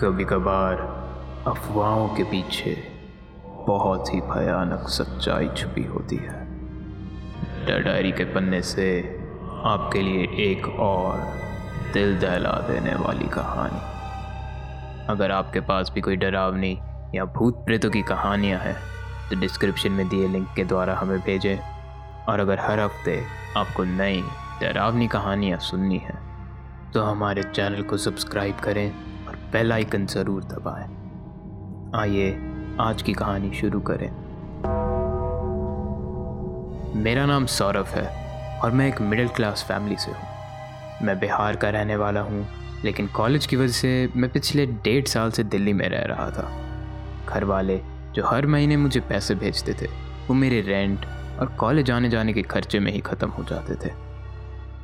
कभी कभार अफवाहों के पीछे बहुत ही भयानक सच्चाई छुपी होती है। डायरी के पन्ने से आपके लिए एक और दिल दहला देने वाली कहानी। अगर आपके पास भी कोई डरावनी या भूत प्रेतों की कहानियाँ हैं तो डिस्क्रिप्शन में दिए लिंक के द्वारा हमें भेजें। और अगर हर हफ़्ते आपको नई डरावनी कहानियाँ सुननी हैं तो हमारे चैनल को सब्सक्राइब करें। बेल आइकन ज़रूर दबाएँ। आइए, आज की कहानी शुरू करें। मेरा नाम सौरभ है और मैं एक मिडिल क्लास फैमिली से हूँ। मैं बिहार का रहने वाला हूँ, लेकिन कॉलेज की वजह से मैं पिछले डेढ़ साल से दिल्ली में रह रहा था। घर वाले जो हर महीने मुझे पैसे भेजते थे, वो मेरे रेंट और कॉलेज आने जाने के खर्चे में ही ख़त्म हो जाते थे।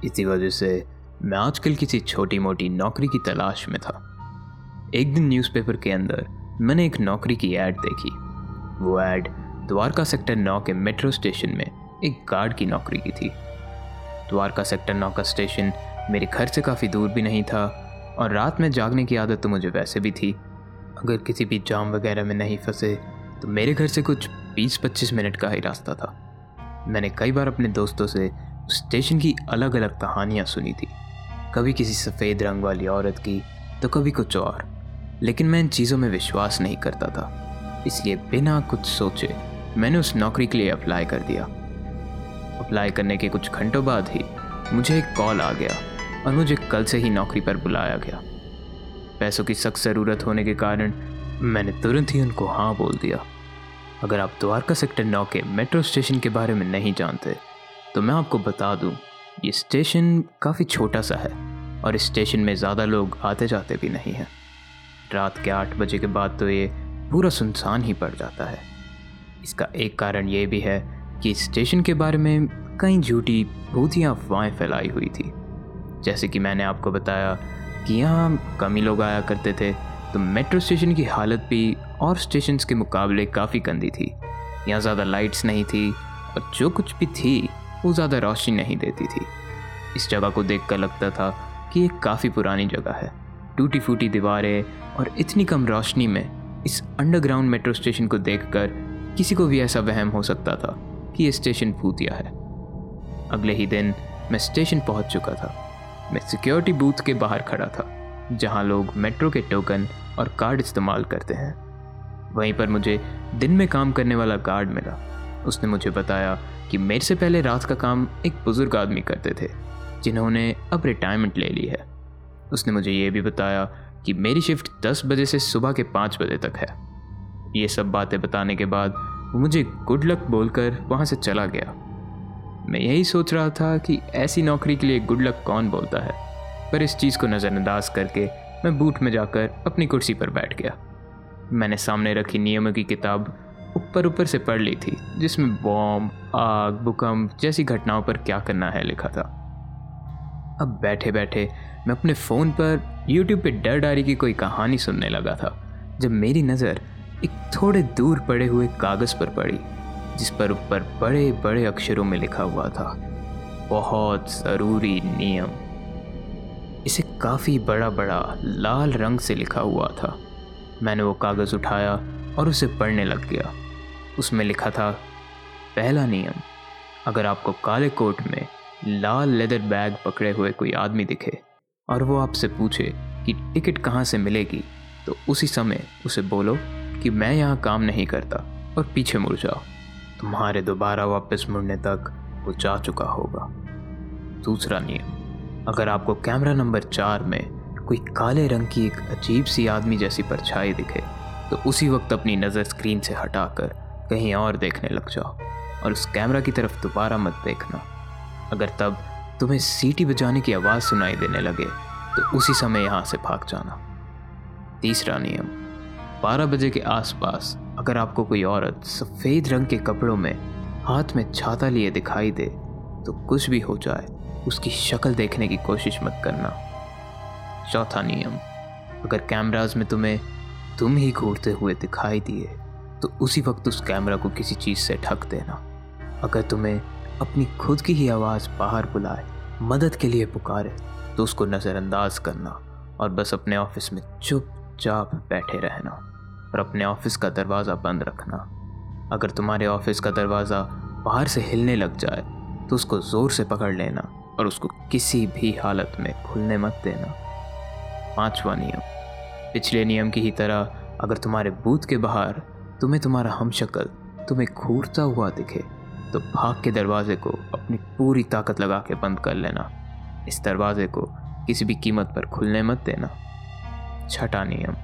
इसी वजह से मैं आजकल किसी छोटी मोटी नौकरी की तलाश में था। एक दिन न्यूज़पेपर के अंदर, मैंने एक नौकरी की ऐड देखी। वो ऐड द्वारका सेक्टर नौ के मेट्रो स्टेशन में एक गार्ड की नौकरी की थी। द्वारका सेक्टर नौ का स्टेशन मेरे घर से काफ़ी दूर भी नहीं था और रात में जागने की आदत तो मुझे वैसे भी थी। अगर किसी भी जाम वगैरह में नहीं फंसे तो मेरे घर से कुछ 20-25 मिनट का ही रास्ता था। मैंने कई बार अपने दोस्तों से स्टेशन की अलग अलग कहानियाँ सुनी थी। कभी किसी सफ़ेद रंग वाली औरत की तो कभी कुछ और। लेकिन मैं इन चीज़ों में विश्वास नहीं करता था। इसलिए बिना कुछ सोचे, मैंने उस नौकरी के लिए अप्लाई कर दिया। अप्लाई करने के कुछ घंटों बाद ही मुझे एक कॉल आ गया और मुझे कल से ही नौकरी पर बुलाया गया। पैसों की सख्त ज़रूरत होने के कारण मैंने तुरंत ही उनको हाँ बोल दिया। अगर आप द्वारका सेक्टर नौ के मेट्रो स्टेशन के बारे में नहीं जानते तो मैं आपको बता दूँ, ये स्टेशन काफ़ी छोटा सा है और इस स्टेशन में ज़्यादा लोग आते जाते भी नहीं हैं। रात के आठ बजे के बाद तो ये पूरा सुनसान ही पड़ जाता है। इसका एक कारण ये भी है कि स्टेशन के बारे में कई झूठी ही अफवाहें फैलाई हुई थी। जैसे कि मैंने आपको बताया कि यहाँ कम ही लोग आया करते थे तो मेट्रो स्टेशन की हालत भी और स्टेशन के मुकाबले काफ़ी गंदी थी। यहाँ ज़्यादा लाइट्स नहीं थी और जो कुछ भी थी, वो ज़्यादा रोशनी नहीं देती थी। इस जगह को देखकर लगता था कि ये काफ़ी पुरानी जगह है। टूटी फूटी दीवारें और इतनी कम रोशनी में इस अंडरग्राउंड मेट्रो स्टेशन को देखकर किसी को भी ऐसा वहम हो सकता था कि ये स्टेशन भूतिया है। अगले ही दिन मैं स्टेशन पहुँच चुका था। मैं सिक्योरिटी बूथ के बाहर खड़ा था, जहाँ लोग मेट्रो के टोकन और कार्ड इस्तेमाल करते हैं। वहीं पर मुझे दिन में काम करने वाला गार्ड मिला। उसने मुझे बताया कि मेरे से पहले रात का काम एक बुज़ुर्ग आदमी करते थे, जिन्होंने अब रिटायरमेंट ले ली है। उसने मुझे ये भी बताया कि मेरी शिफ्ट 10 बजे से सुबह के 5 बजे तक है। ये सब बातें बताने के बाद वो मुझे गुड लक बोलकर वहाँ से चला गया। मैं यही सोच रहा था कि ऐसी नौकरी के लिए गुड लक कौन बोलता है, पर इस चीज़ को नज़रअंदाज करके मैं बूट में जाकर अपनी कुर्सी पर बैठ गया। मैंने सामने रखी नियमों की किताब ऊपर ऊपर से पढ़ ली थी, जिसमें बॉम्ब, आग, भूकंप जैसी घटनाओं पर क्या करना है लिखा था। अब बैठे बैठे मैं अपने फ़ोन पर यूट्यूब पे डर डारी की कोई कहानी सुनने लगा था, जब मेरी नज़र एक थोड़े दूर पड़े हुए कागज़ पर पड़ी, जिस पर ऊपर बड़े बड़े अक्षरों में लिखा हुआ था, बहुत ज़रूरी नियम। इसे काफ़ी बड़ा बड़ा लाल रंग से लिखा हुआ था। मैंने वो कागज़ उठाया और उसे पढ़ने लग गया। उसमें लिखा था, पहला नियम, अगर आपको काले कोट में लाल लेदर बैग पकड़े हुए कोई आदमी दिखे और वो आपसे पूछे कि टिकट कहाँ से मिलेगी तो उसी समय उसे बोलो कि मैं यहाँ काम नहीं करता और पीछे मुड़ जाओ। तुम्हारे दोबारा वापस मुड़ने तक वो जा चुका होगा। दूसरा नियम, अगर आपको कैमरा नंबर चार में कोई काले रंग की एक अजीब सी आदमी जैसी परछाई दिखे तो उसी वक्त अपनी नज़र स्क्रीन से हटाकर कहीं और देखने लग जाओ और उस कैमरा की तरफ़ दोबारा मत देखना। अगर तब तुम्हें सीटी बजाने की आवाज़ सुनाई देने लगे तो उसी समय यहाँ से भाग जाना। तीसरा नियम, बारह बजे के आसपास अगर आपको कोई औरत सफ़ेद रंग के कपड़ों में हाथ में छाता लिए दिखाई दे तो कुछ भी हो जाए, उसकी शक्ल देखने की कोशिश मत करना। चौथा नियम, अगर कैमराज में तुम्हें तुम ही घूरते हुए दिखाई दिए तो उसी वक्त उस कैमरा को किसी चीज़ से ढक देना। अगर तुम्हें अपनी खुद की ही आवाज़ बाहर बुलाए, मदद के लिए पुकारे तो उसको नज़रअंदाज करना और बस अपने ऑफ़िस में चुपचाप बैठे रहना और अपने ऑफ़िस का दरवाज़ा बंद रखना। अगर तुम्हारे ऑफ़िस का दरवाज़ा बाहर से हिलने लग जाए तो उसको ज़ोर से पकड़ लेना और उसको किसी भी हालत में खुलने मत देना। पांचवा नियम। पिछले नियम की ही तरह अगर तुम्हारे बूथ के बाहर तुम्हें तुम्हारा हमशक्ल, तुम्हें घूरता हुआ दिखे तो भाग के दरवाजे को अपनी पूरी ताकत लगा के बंद कर लेना। इस दरवाजे को किसी भी कीमत पर खुलने मत देना। छठा नियम,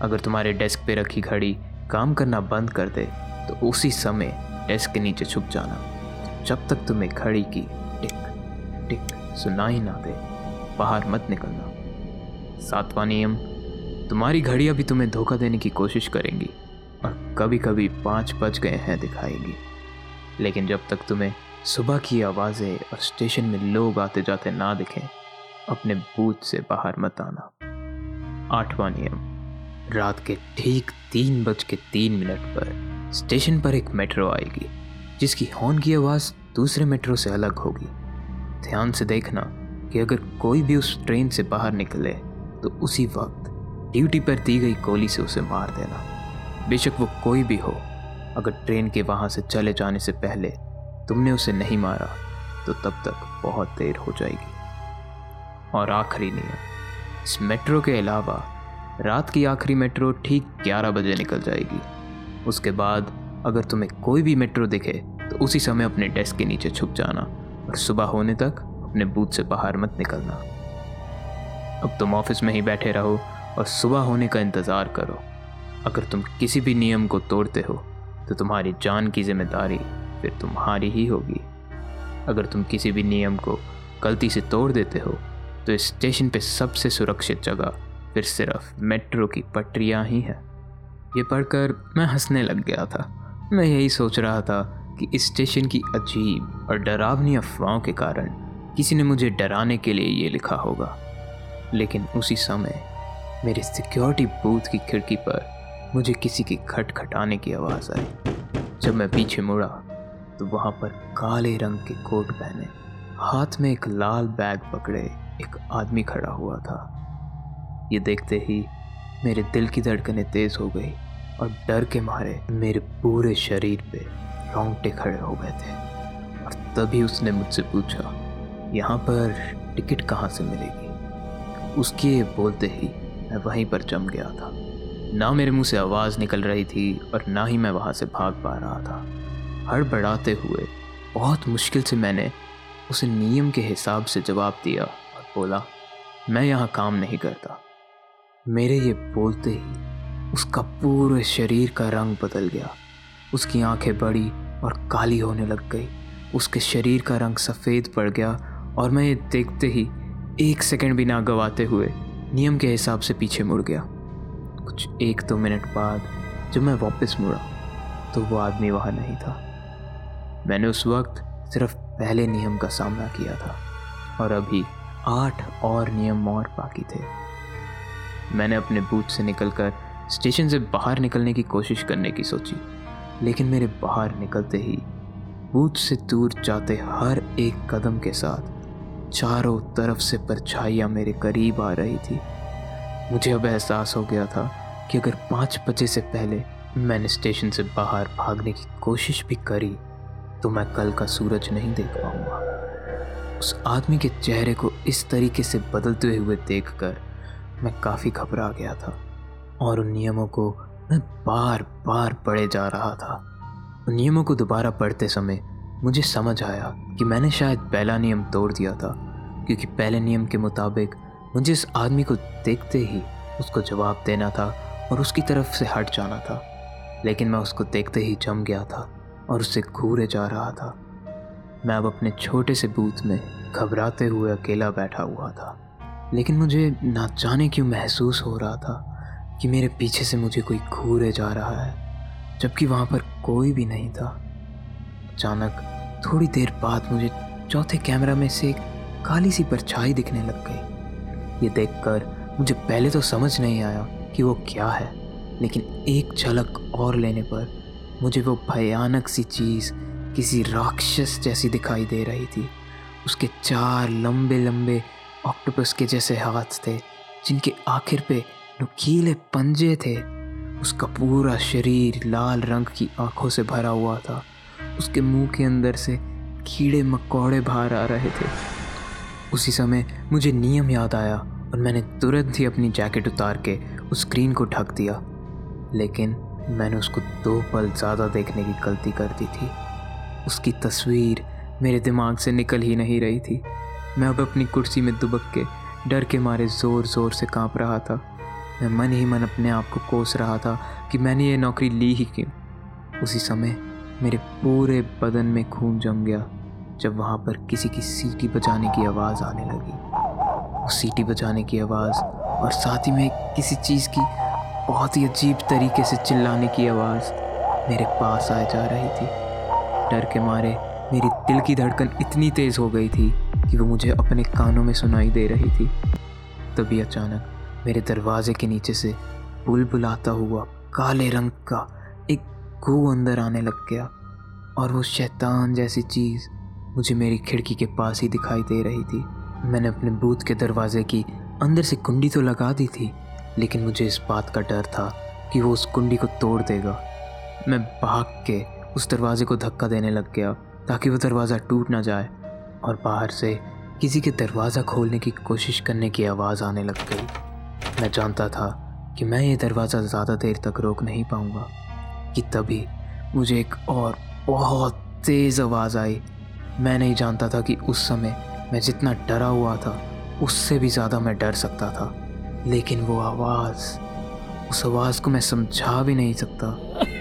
अगर तुम्हारे डेस्क पे रखी घड़ी काम करना बंद कर दे तो उसी समय डेस्क के नीचे छुप जाना। जब तक तुम्हें घड़ी की टिक टिक सुनाई ना दे, बाहर मत निकलना। सातवां नियम, तुम्हारी घड़ियाँ भी तुम्हें धोखा देने की कोशिश करेंगी, और कभी कभी पाँच बज गए हैं दिखाएगी। लेकिन जब तक तुम्हें सुबह की आवाज़ें और स्टेशन में लोग आते जाते ना दिखें, अपने बूथ से बाहर मत आना। आठवां नियम, रात के ठीक तीन बज के तीन मिनट पर स्टेशन पर एक मेट्रो आएगी, जिसकी हॉर्न की आवाज़ दूसरे मेट्रो से अलग होगी। ध्यान से देखना कि अगर कोई भी उस ट्रेन से बाहर निकले तो उसी वक्त ड्यूटी पर दी गई गोली से उसे मार देना। बेशक वो कोई भी हो अगर ट्रेन के वहाँ से चले जाने से पहले तुमने उसे नहीं मारा तो तब तक बहुत देर हो जाएगी। और आखिरी नियम, इस मेट्रो के अलावा रात की आखिरी मेट्रो ठीक 11 बजे निकल जाएगी। उसके बाद अगर तुम्हें कोई भी मेट्रो दिखे तो उसी समय अपने डेस्क के नीचे छुप जाना और सुबह होने तक अपने बूथ से बाहर मत निकलना। अब तुम ऑफ़िस में ही बैठे रहो और सुबह होने का इंतज़ार करो। अगर तुम किसी भी नियम को तोड़ते हो तो तुम्हारी जान की ज़िम्मेदारी फिर तुम्हारी ही होगी। अगर तुम किसी भी नियम को गलती से तोड़ देते हो तो इस स्टेशन पे सबसे सुरक्षित जगह फिर सिर्फ़ मेट्रो की पटरियाँ ही हैं। ये पढ़कर मैं हंसने लग गया था। मैं यही सोच रहा था कि इस स्टेशन की अजीब और डरावनी अफवाहों के कारण किसी ने मुझे डराने के लिए ये लिखा होगा। लेकिन उसी समय मेरे सिक्योरिटी बूथ की खिड़की पर मुझे किसी की खटखटाने की आवाज़ आई। जब मैं पीछे मुड़ा तो वहाँ पर काले रंग के कोट पहने, हाथ में एक लाल बैग पकड़े एक आदमी खड़ा हुआ था। ये देखते ही मेरे दिल की धड़कनें तेज हो गई और डर के मारे मेरे पूरे शरीर पे रोंगटे खड़े हो गए थे। और तभी उसने मुझसे पूछा, यहाँ पर टिकट कहाँ से मिलेगी? उसके बोलते ही मैं वहीं पर जम गया था। ना मेरे मुँह से आवाज़ निकल रही थी और ना ही मैं वहाँ से भाग पा रहा था। हड़बड़ाते हुए, बहुत मुश्किल से मैंने उसे नियम के हिसाब से जवाब दिया और बोला, मैं यहाँ काम नहीं करता। मेरे ये बोलते ही उसका पूरे शरीर का रंग बदल गया। उसकी आँखें बड़ी और काली होने लग गई। उसके शरीर का रंग सफ़ेद पड़ गया और मैं ये देखते ही एक सेकंड भी ना गवाते हुए नियम के हिसाब से पीछे मुड़ गया। कुछ एक दो मिनट बाद जब मैं वापस मुड़ा तो वो आदमी वहाँ नहीं था। मैंने उस वक्त सिर्फ़ पहले नियम का सामना किया था, और अभी आठ और नियम और बाकी थे। मैंने अपने बूथ से निकलकर स्टेशन से बाहर निकलने की कोशिश करने की सोची, लेकिन मेरे बाहर निकलते ही बूथ से दूर जाते हर एक कदम के साथ चारों तरफ़ से परछाइयाँ मेरे करीब आ रही थी। मुझे अब एहसास हो गया था कि अगर पाँच बजे से पहले मैंने स्टेशन से बाहर भागने की कोशिश भी करी तो मैं कल का सूरज नहीं देख पाऊँगा। उस आदमी के चेहरे को इस तरीके से बदलते हुए देखकर मैं काफ़ी घबरा गया था और उन नियमों को मैं बार बार पढ़े जा रहा था। उन नियमों को दोबारा पढ़ते समय मुझे समझ आया कि मैंने शायद पहला नियम तोड़ दिया था, क्योंकि पहले नियम के मुताबिक मुझे इस आदमी को देखते ही उसको जवाब देना था और उसकी तरफ़ से हट जाना था। लेकिन मैं उसको देखते ही जम गया था और उससे घूरे जा रहा था। मैं अब अपने छोटे से बूथ में घबराते हुए अकेला बैठा हुआ था। लेकिन मुझे ना जाने क्यों महसूस हो रहा था कि मेरे पीछे से मुझे कोई घूरे जा रहा है, जबकि वहाँ पर कोई भी नहीं था। अचानक थोड़ी देर बाद मुझे चौथे कैमरा में से एक काली सी परछाई दिखने लग गई। ये देखकर मुझे पहले तो समझ नहीं आया कि वो क्या है। लेकिन एक झलक और लेने पर मुझे वो भयानक सी चीज़ किसी राक्षस जैसी दिखाई दे रही थी। उसके चार लंबे लंबे ऑक्टोपस के जैसे हाथ थे, जिनके आखिर पे नुकीले पंजे थे। उसका पूरा शरीर लाल रंग की आँखों से भरा हुआ था। उसके मुँह के अंदर से कीड़े मकोड़े बाहर आ रहे थे। उसी समय मुझे नियम याद आया और मैंने तुरंत ही अपनी जैकेट उतार के उस स्क्रीन को ढक दिया। लेकिन मैंने उसको दो पल ज़्यादा देखने की गलती कर दी थी। उसकी तस्वीर मेरे दिमाग से निकल ही नहीं रही थी। मैं अब अपनी कुर्सी में दुबक के डर के मारे ज़ोर ज़ोर से काँप रहा था। मैं मन ही मन अपने आप को कोस रहा था कि मैंने ये नौकरी ली ही क्यों? उसी समय मेरे पूरे बदन में खून जम गया, जब वहाँ पर किसी की सीटी बजाने की आवाज़ आने लगी। उस सीटी बजाने की आवाज़ और साथ ही में किसी चीज़ की बहुत ही अजीब तरीके से चिल्लाने की आवाज़ मेरे पास आ जा रही थी। डर के मारे मेरी दिल की धड़कन इतनी तेज़ हो गई थी कि वो मुझे अपने कानों में सुनाई दे रही थी। तभी अचानक मेरे दरवाजे के नीचे से बुलबुलाता हुआ काले रंग का एक गू अंदर आने लग गया और वो शैतान जैसी चीज़ मुझे मेरी खिड़की के पास ही दिखाई दे रही थी। मैंने अपने बूथ के दरवाजे की अंदर से कुंडी तो लगा दी थी, लेकिन मुझे इस बात का डर था कि वो उस कुंडी को तोड़ देगा। मैं भाग के उस दरवाजे को धक्का देने लग गया, ताकि वो दरवाज़ा टूट ना जाए और बाहर से किसी के दरवाज़ा खोलने की कोशिश करने की आवाज़ आने लग गई। मैं जानता था कि मैं ये दरवाज़ा ज़्यादा देर तक रोक नहीं पाऊँगा, कि तभी मुझे एक और बहुत तेज़ आवाज़ आई। मैं नहीं जानता था कि उस समय मैं जितना डरा हुआ था उससे भी ज़्यादा मैं डर सकता था, लेकिन वो आवाज़, उस आवाज़ को मैं समझा भी नहीं सकता।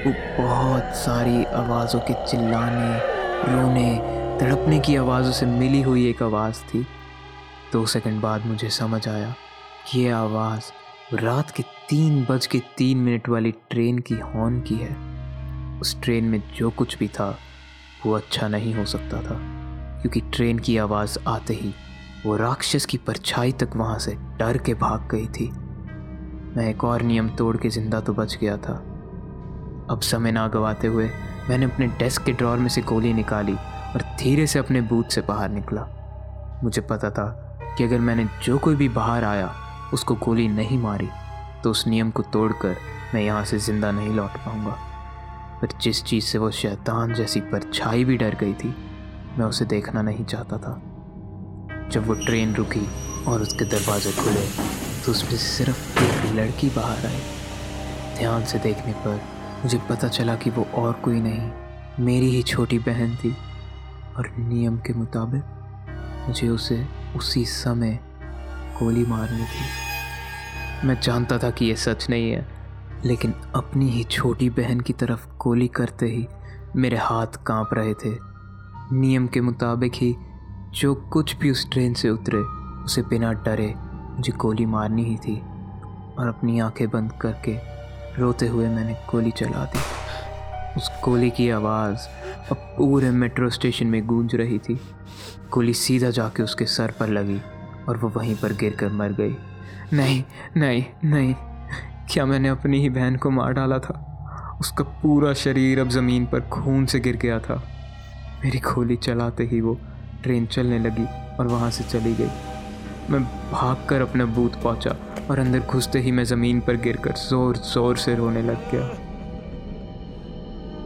वो बहुत सारी आवाज़ों के चिल्लाने, रोने, तड़पने की आवाज़ों से मिली हुई एक आवाज़ थी। दो सेकंड बाद मुझे समझ आया कि ये आवाज़ रात के तीन बज के तीन मिनट वाली ट्रेन की हॉर्न की है। उस ट्रेन में जो कुछ भी था, वो अच्छा नहीं हो सकता था, क्योंकि ट्रेन की आवाज़ आते ही वो राक्षस की परछाई तक वहाँ से डर के भाग गई थी। मैं एक और नियम तोड़ के ज़िंदा तो बच गया था। अब समय ना गवाते हुए मैंने अपने डेस्क के ड्रॉर में से गोली निकाली और धीरे से अपने बूथ से बाहर निकला। मुझे पता था कि अगर मैंने जो कोई भी बाहर आया, उसको गोली नहीं मारी तो उस नियम को तोड़कर मैं यहाँ से ज़िंदा नहीं लौट पाऊँगा। पर जिस चीज़ से वो शैतान जैसी परछाई भी डर गई थी, मैं उसे देखना नहीं चाहता था। जब वो ट्रेन रुकी और उसके दरवाजे खुले तो उसमें सिर्फ़ एक लड़की बाहर आई। ध्यान से देखने पर मुझे पता चला कि वो और कोई नहीं, मेरी ही छोटी बहन थी। और नियम के मुताबिक, मुझे उसे उसी समय गोली मारनी थी। मैं जानता था कि यह सच नहीं है, लेकिन अपनी ही छोटी बहन की तरफ़ गोली करते ही मेरे हाथ काँप रहे थे। नियम के मुताबिक ही जो कुछ भी उस ट्रेन से उतरे, उसे बिना डरे मुझे गोली मारनी ही थी और अपनी आँखें बंद करके रोते हुए मैंने गोली चला दी। उस गोली की आवाज़ अब पूरे मेट्रो स्टेशन में गूंज रही थी। गोली सीधा जाके उसके सर पर लगी और वो वहीं पर गिर कर मर गई। नहीं नहीं नहीं, क्या मैंने अपनी ही बहन को मार डाला था? उसका पूरा शरीर अब ज़मीन पर खून से गिर गया था। मेरी गोली चलाते ही वो ट्रेन चलने लगी और वहाँ से चली गई। मैं भागकर अपने बूथ पहुँचा और अंदर घुसते ही मैं ज़मीन पर गिरकर ज़ोर ज़ोर से रोने लग गया।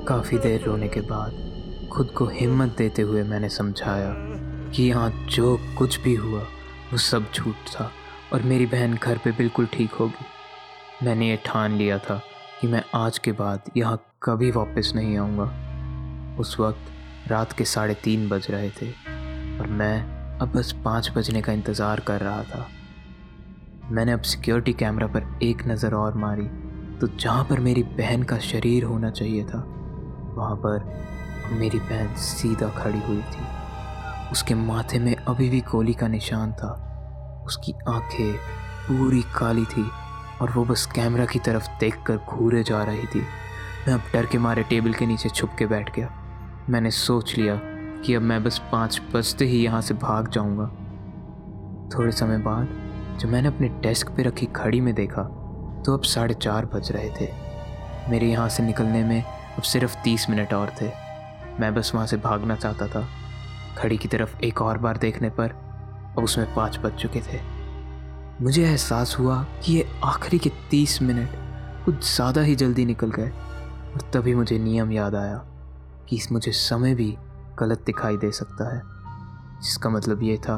काफ़ी देर रोने के बाद खुद को हिम्मत देते हुए मैंने समझाया कि यहाँ जो कुछ भी हुआ, वो सब झूठ था और मेरी बहन घर पे बिल्कुल ठीक होगी। मैंने ये ठान लिया था कि मैं आज के बाद यहाँ कभी वापस नहीं आऊँगा। उस वक्त रात के साढ़े तीन बज रहे थे। और मैं अब बस पाँच बजने का इंतज़ार कर रहा था। मैंने अब सिक्योरिटी कैमरा पर एक नज़र और मारी तो जहाँ पर मेरी बहन का शरीर होना चाहिए था, वहाँ पर मेरी बहन सीधा खड़ी हुई थी। उसके माथे में अभी भी गोली का निशान था। उसकी आँखें पूरी काली थी और वो बस कैमरा की तरफ़ देखकर घूरे जा रही थी। मैं अब डर के मारे टेबल के नीचे छुप के बैठ गया। मैंने सोच लिया कि अब मैं बस पाँच बजते ही यहाँ से भाग जाऊँगा। थोड़े समय बाद, जब मैंने अपने डेस्क पे रखी घड़ी में देखा तो अब साढ़े चार बज रहे थे। मेरे यहाँ से निकलने में अब सिर्फ़ तीस मिनट और थे। मैं बस वहाँ से भागना चाहता था। घड़ी की तरफ़ एक और बार देखने पर, अब उसमें पाँच बज चुके थे। मुझे एहसास हुआ कि ये आखिरी के तीस मिनट कुछ ज़्यादा ही जल्दी निकल गए, और तभी मुझे नियम याद आया कि इस मुझे समय भी गलत दिखाई दे सकता है। जिसका मतलब ये था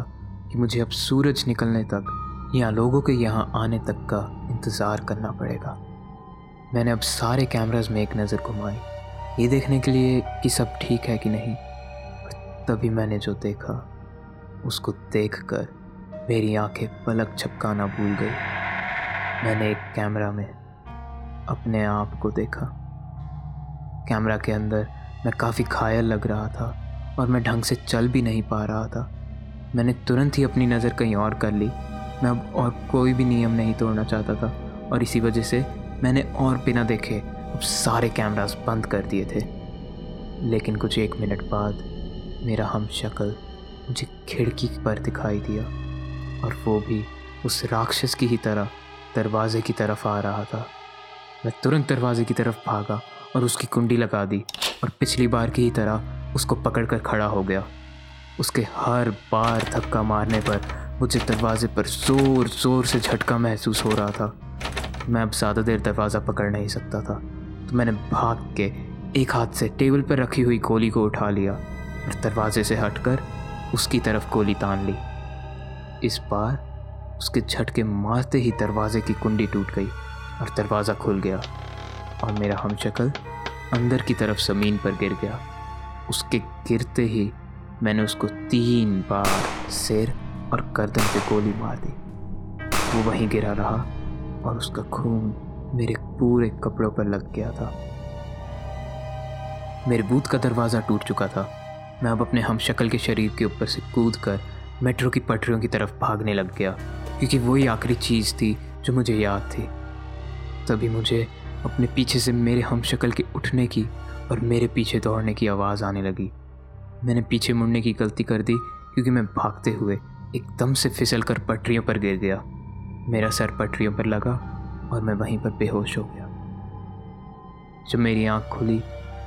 कि मुझे अब सूरज निकलने तक या लोगों के यहाँ आने तक का इंतज़ार करना पड़ेगा। मैंने अब सारे कैमराज में एक नज़र घुमाई। ये देखने के लिए कि सब ठीक है कि नहीं तभी मैंने जो देखा, उसको देखकर मेरी आँखें पलक झपकाना भूल गई। मैंने एक कैमरा में अपने आप को देखा। कैमरा के अंदर मैं काफ़ी घायल लग रहा था। और मैं ढंग से चल भी नहीं पा रहा था। मैंने तुरंत ही अपनी नज़र कहीं और कर ली। मैं अब और कोई भी नियम नहीं तोड़ना चाहता था और इसी वजह से मैंने और बिना देखे अब सारे कैमरास बंद कर दिए थे। लेकिन कुछ एक मिनट बाद मेरा हम शक्ल मुझे खिड़की पर दिखाई दिया और वो भी उस राक्षस की ही तरह दरवाजे की तरफ़ आ रहा था। मैं तुरंत दरवाजे की तरफ़ भागा और उसकी कुंडी लगा दी और पिछली बार की ही तरह उसको पकड़कर खड़ा हो गया। उसके हर बार धक्का मारने पर मुझे दरवाजे पर ज़ोर ज़ोर से झटका महसूस हो रहा था। मैं अब ज़्यादा देर दरवाज़ा पकड़ नहीं सकता था तो मैंने भाग के एक हाथ से टेबल पर रखी हुई गोली को उठा लिया और दरवाजे से हटकर उसकी तरफ़ गोली तान ली। इस बार उसके झटके मारते ही दरवाजे की कुंडी टूट गई और दरवाज़ा खुल गया और मेरा हमशक्ल अंदर की तरफ़ ज़मीन पर गिर गया। उसके गिरते ही मैंने उसको तीन बार सिर और गर्दन पे गोली मार दी। वो वहीं गिरा रहा और उसका खून मेरे पूरे कपड़ों पर लग गया था। मेरे बूथ का दरवाज़ा टूट चुका था। मैं अब अपने हम शक्ल के शरीर के ऊपर से कूद कर मेट्रो की पटरियों की तरफ़ भागने लग गया, क्योंकि वही आखिरी चीज़ थी जो मुझे याद थी। तभी मुझे अपने पीछे से मेरे हम शक्ल के उठने की और मेरे पीछे दौड़ने की आवाज़ आने लगी। मैंने पीछे मुड़ने की गलती कर दी, क्योंकि मैं भागते हुए एकदम से फिसल कर पटरियों पर गिर गया। मेरा सर पटरियों पर लगा और मैं वहीं पर बेहोश हो गया। जब मेरी आँख खुली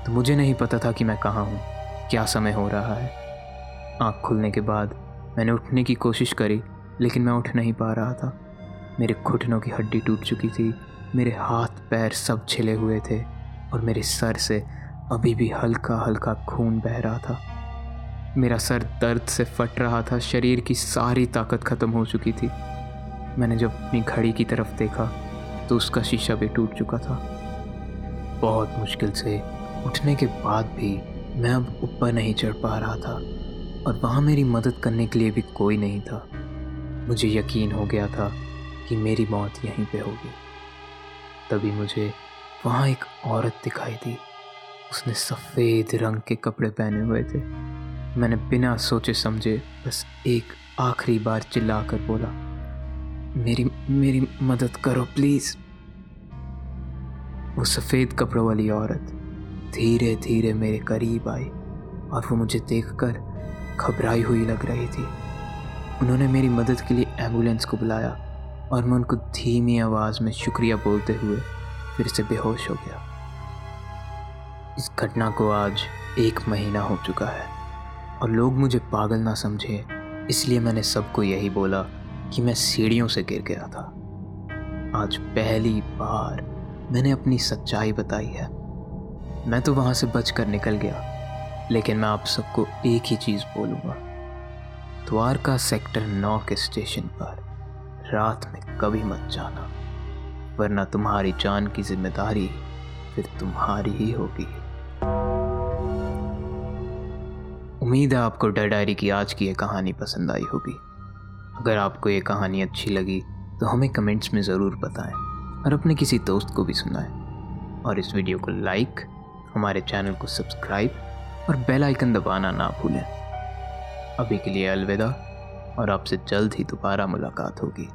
तो मुझे नहीं पता था कि मैं कहाँ हूँ, क्या समय हो रहा है। आँख खुलने के बाद मैंने उठने की कोशिश करी, लेकिन मैं उठ नहीं पा रहा था। मेरे घुटनों की हड्डी टूट चुकी थी, मेरे हाथ पैर सब छिले हुए थे और मेरे सर से अभी भी हल्का हल्का खून बह रहा था। मेरा सर दर्द से फट रहा था, शरीर की सारी ताकत ख़त्म हो चुकी थी। मैंने जब अपनी घड़ी की तरफ़ देखा तो उसका शीशा भी टूट चुका था। बहुत मुश्किल से उठने के बाद भी मैं अब ऊपर नहीं चढ़ पा रहा था, और वहाँ मेरी मदद करने के लिए भी कोई नहीं था। मुझे यकीन हो गया था कि मेरी मौत यहीं पे होगी। तभी मुझे वहाँ एक औरत दिखाई दी। उसने सफ़ेद रंग के कपड़े पहने हुए थे। मैंने बिना सोचे समझे बस एक आखिरी बार चिल्ला कर बोला, मेरी मेरी मदद करो, प्लीज़। वो सफ़ेद कपड़ों वाली औरत धीरे धीरे मेरे करीब आई और वो मुझे देखकर घबराई हुई लग रही थी। उन्होंने मेरी मदद के लिए एंबुलेंस को बुलाया और मैं उनको धीमी आवाज़ में शुक्रिया बोलते हुए फिर से बेहोश हो गया। इस घटना को आज एक महीना हो चुका है। और लोग मुझे पागल ना समझे। इसलिए मैंने सबको यही बोला कि मैं सीढ़ियों से गिर गया था। आज पहली बार मैंने अपनी सच्चाई बताई है। मैं तो वहाँ से बच कर निकल गया, लेकिन मैं आप सबको एक ही चीज़ बोलूँगा। द्वारका सेक्टर नौ के स्टेशन पर रात में कभी मत जाना, वरना तुम्हारी जान की ज़िम्मेदारी फिर तुम्हारी ही होगी। उम्मीद है आपको डर डायरी की आज की ये कहानी पसंद आई होगी। अगर आपको ये कहानी अच्छी लगी तो हमें कमेंट्स में ज़रूर बताएँ और अपने किसी दोस्त को भी सुनाएँ। और इस वीडियो को लाइक, हमारे चैनल को सब्सक्राइब और बेल आइकन दबाना ना भूलें। अभी के लिए अलविदा, और आपसे जल्द ही दोबारा मुलाकात होगी।